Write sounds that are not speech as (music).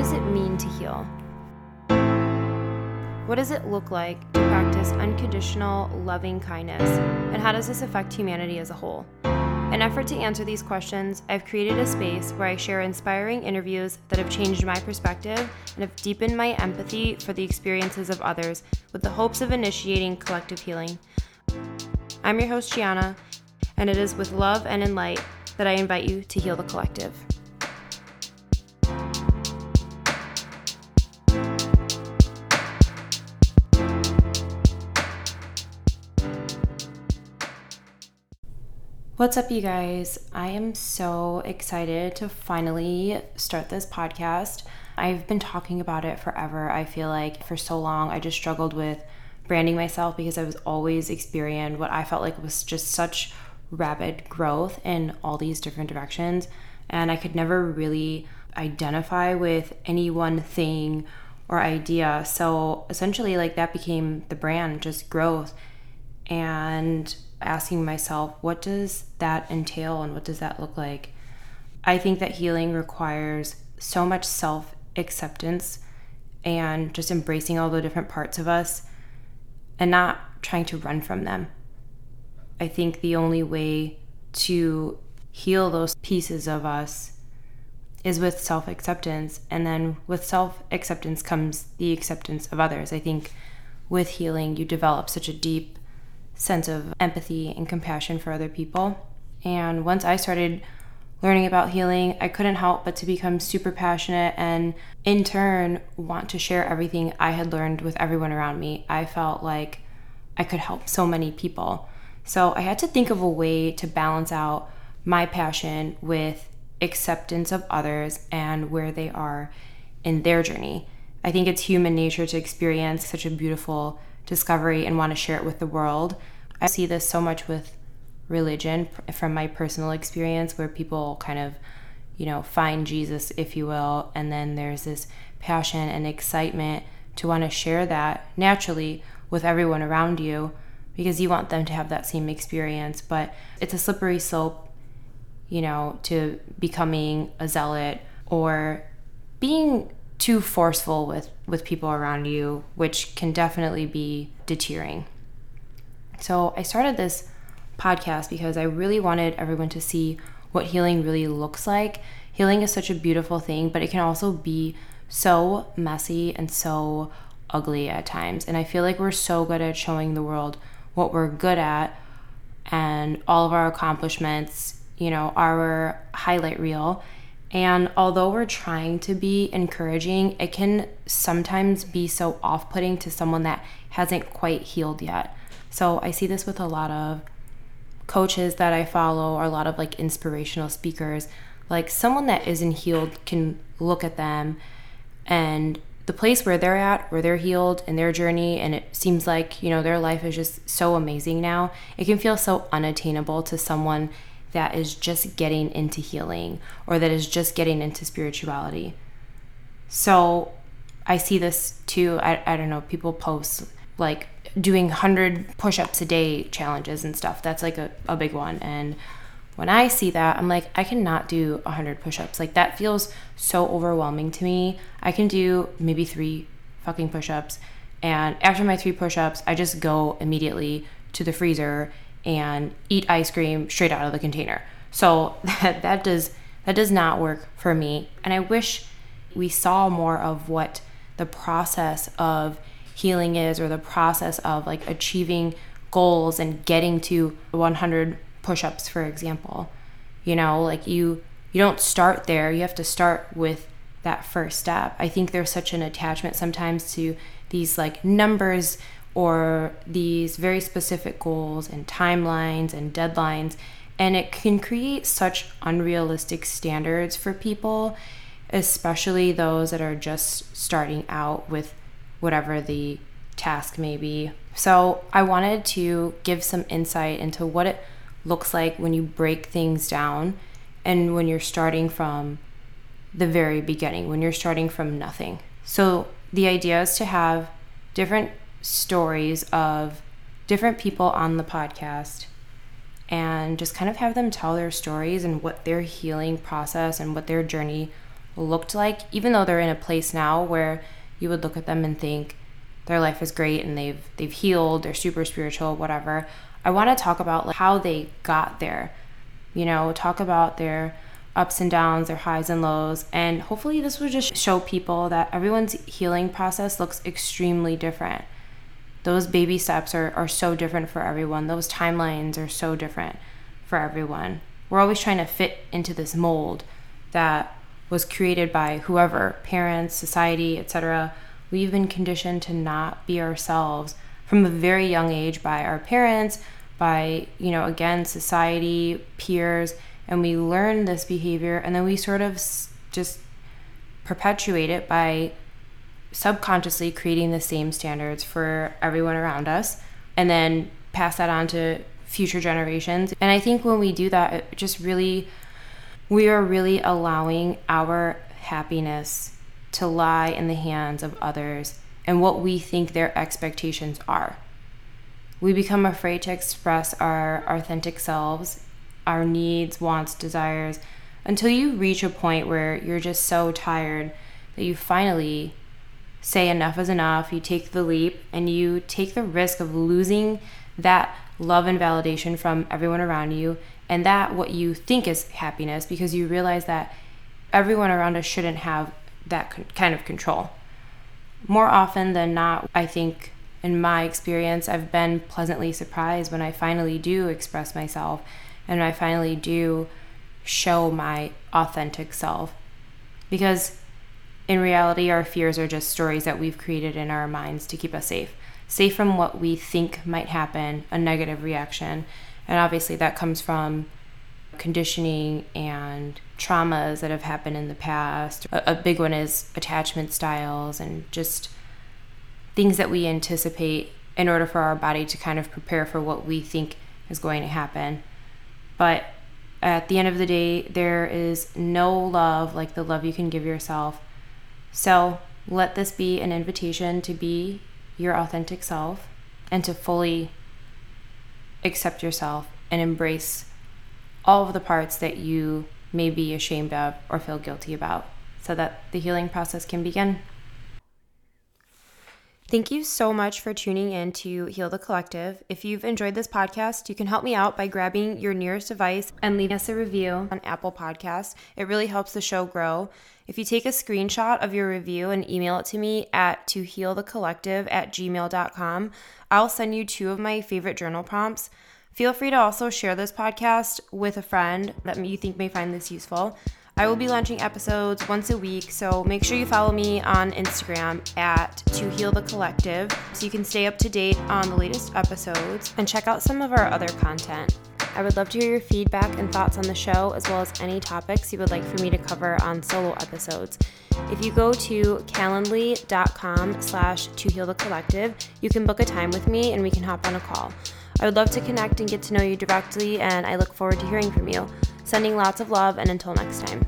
does it mean to heal? What does it look like to practice unconditional, loving kindness? And how does this affect humanity as a whole? In effort to answer these questions, I've created a space where I share inspiring interviews that have changed my perspective and have deepened my empathy for the experiences of others with the hopes of initiating collective healing. I'm your host, Gianna, and it is with love and in light that I invite you to heal the collective. What's up, you guys? I am so excited to finally start this podcast. I've been talking about it forever. I feel like for so long I just struggled with branding myself because I was always experiencing what I felt like was just such rapid growth in all these different directions. And I could never really identify with any one thing or idea. So essentially, like that became the brand, just growth. And asking myself, what does that entail and what does that look like? I think that healing requires so much self acceptance and just embracing all the different parts of us and not trying to run from them. I think the only way to heal those pieces of us is with self acceptance. And then with self acceptance comes the acceptance of others. I think with healing, you develop such a deep sense of empathy and compassion for other people. And once I started learning about healing, I couldn't help but to become super passionate and in turn want to share everything I had learned with everyone around me. I felt like I could help so many people. So I had to think of a way to balance out my passion with acceptance of others and where they are in their journey. I think it's human nature to experience such a beautiful discovery and want to share it with the world. I see this so much with religion from my personal experience where people kind of, you know, find Jesus, if you will, and then there's this passion and excitement to want to share that naturally with everyone around you because you want them to have that same experience. But it's a slippery slope, you know, to becoming a zealot or being too forceful with with people around you, which can definitely be deterring. So, I started this podcast because I really wanted everyone to see what healing really looks like. Healing is such a beautiful thing, but it can also be so messy and so ugly at times. And I feel like we're so good at showing the world what we're good at and all of our accomplishments, you know, our highlight reel. And although we're trying to be encouraging, it can sometimes be so off putting to someone that hasn't quite healed yet. So I see this with a lot of coaches that I follow, or a lot of like inspirational speakers. Like someone that isn't healed can look at them and the place where they're at, where they're healed in their journey, and it seems like, you know, their life is just so amazing now, it can feel so unattainable to someone that is just getting into healing or that is just getting into spirituality. So I see this too. I, I don't know, people post like doing 100 push ups a day challenges and stuff. That's like a, a big one. And when I see that, I'm like, I cannot do 100 push ups. Like, that feels so overwhelming to me. I can do maybe three fucking push ups. And after my three push ups, I just go immediately to the freezer and eat ice cream straight out of the container. So (laughs) that that does that does not work for me. And I wish we saw more of what the process of healing is or the process of like achieving goals and getting to 100 push-ups for example. You know, like you you don't start there. You have to start with that first step. I think there's such an attachment sometimes to these like numbers or these very specific goals and timelines and deadlines. And it can create such unrealistic standards for people, especially those that are just starting out with whatever the task may be. So, I wanted to give some insight into what it looks like when you break things down and when you're starting from the very beginning, when you're starting from nothing. So, the idea is to have different stories of different people on the podcast and just kind of have them tell their stories and what their healing process and what their journey looked like, even though they're in a place now where you would look at them and think their life is great and they've they've healed, they're super spiritual, whatever. I want to talk about like how they got there. You know, talk about their ups and downs, their highs and lows, and hopefully this will just show people that everyone's healing process looks extremely different. Those baby steps are, are so different for everyone. Those timelines are so different for everyone. We're always trying to fit into this mold that was created by whoever, parents, society, etc. We've been conditioned to not be ourselves from a very young age by our parents, by, you know, again, society, peers, and we learn this behavior and then we sort of just perpetuate it by subconsciously creating the same standards for everyone around us and then pass that on to future generations. And I think when we do that, it just really, we are really allowing our happiness to lie in the hands of others and what we think their expectations are. We become afraid to express our authentic selves, our needs, wants, desires, until you reach a point where you're just so tired that you finally say enough is enough. You take the leap and you take the risk of losing that love and validation from everyone around you and that what you think is happiness because you realize that everyone around us shouldn't have that kind of control more often than not, I think in my experience, I've been pleasantly surprised when I finally do express myself and I finally do show my authentic self. Because in reality, our fears are just stories that we've created in our minds to keep us safe. Safe from what we think might happen, a negative reaction. And obviously, that comes from conditioning and traumas that have happened in the past. A, a, big one is attachment styles and just things that we anticipate in order for our body to kind of prepare for what we think is going to happen. But at the end of the day, there is no love like the love you can give yourself. So let this be an invitation to be your authentic self and to fully accept yourself and embrace all of the parts that you may be ashamed of or feel guilty about so that the healing process can begin. Thank you so much for tuning in to Heal the Collective. If you've enjoyed this podcast, you can help me out by grabbing your nearest device and leaving us a review on Apple Podcasts. It really helps the show grow. If you take a screenshot of your review and email it to me at tohealthecollective at gmail.com, I'll send you two of my favorite journal prompts. Feel free to also share this podcast with a friend that you think may find this useful. I will be launching episodes once a week, so make sure you follow me on Instagram at To Heal the Collective so you can stay up to date on the latest episodes and check out some of our other content. I would love to hear your feedback and thoughts on the show, as well as any topics you would like for me to cover on solo episodes. If you go to calendly.com slash to heal the collective, you can book a time with me and we can hop on a call. I would love to connect and get to know you directly, and I look forward to hearing from you. Sending lots of love, and until next time.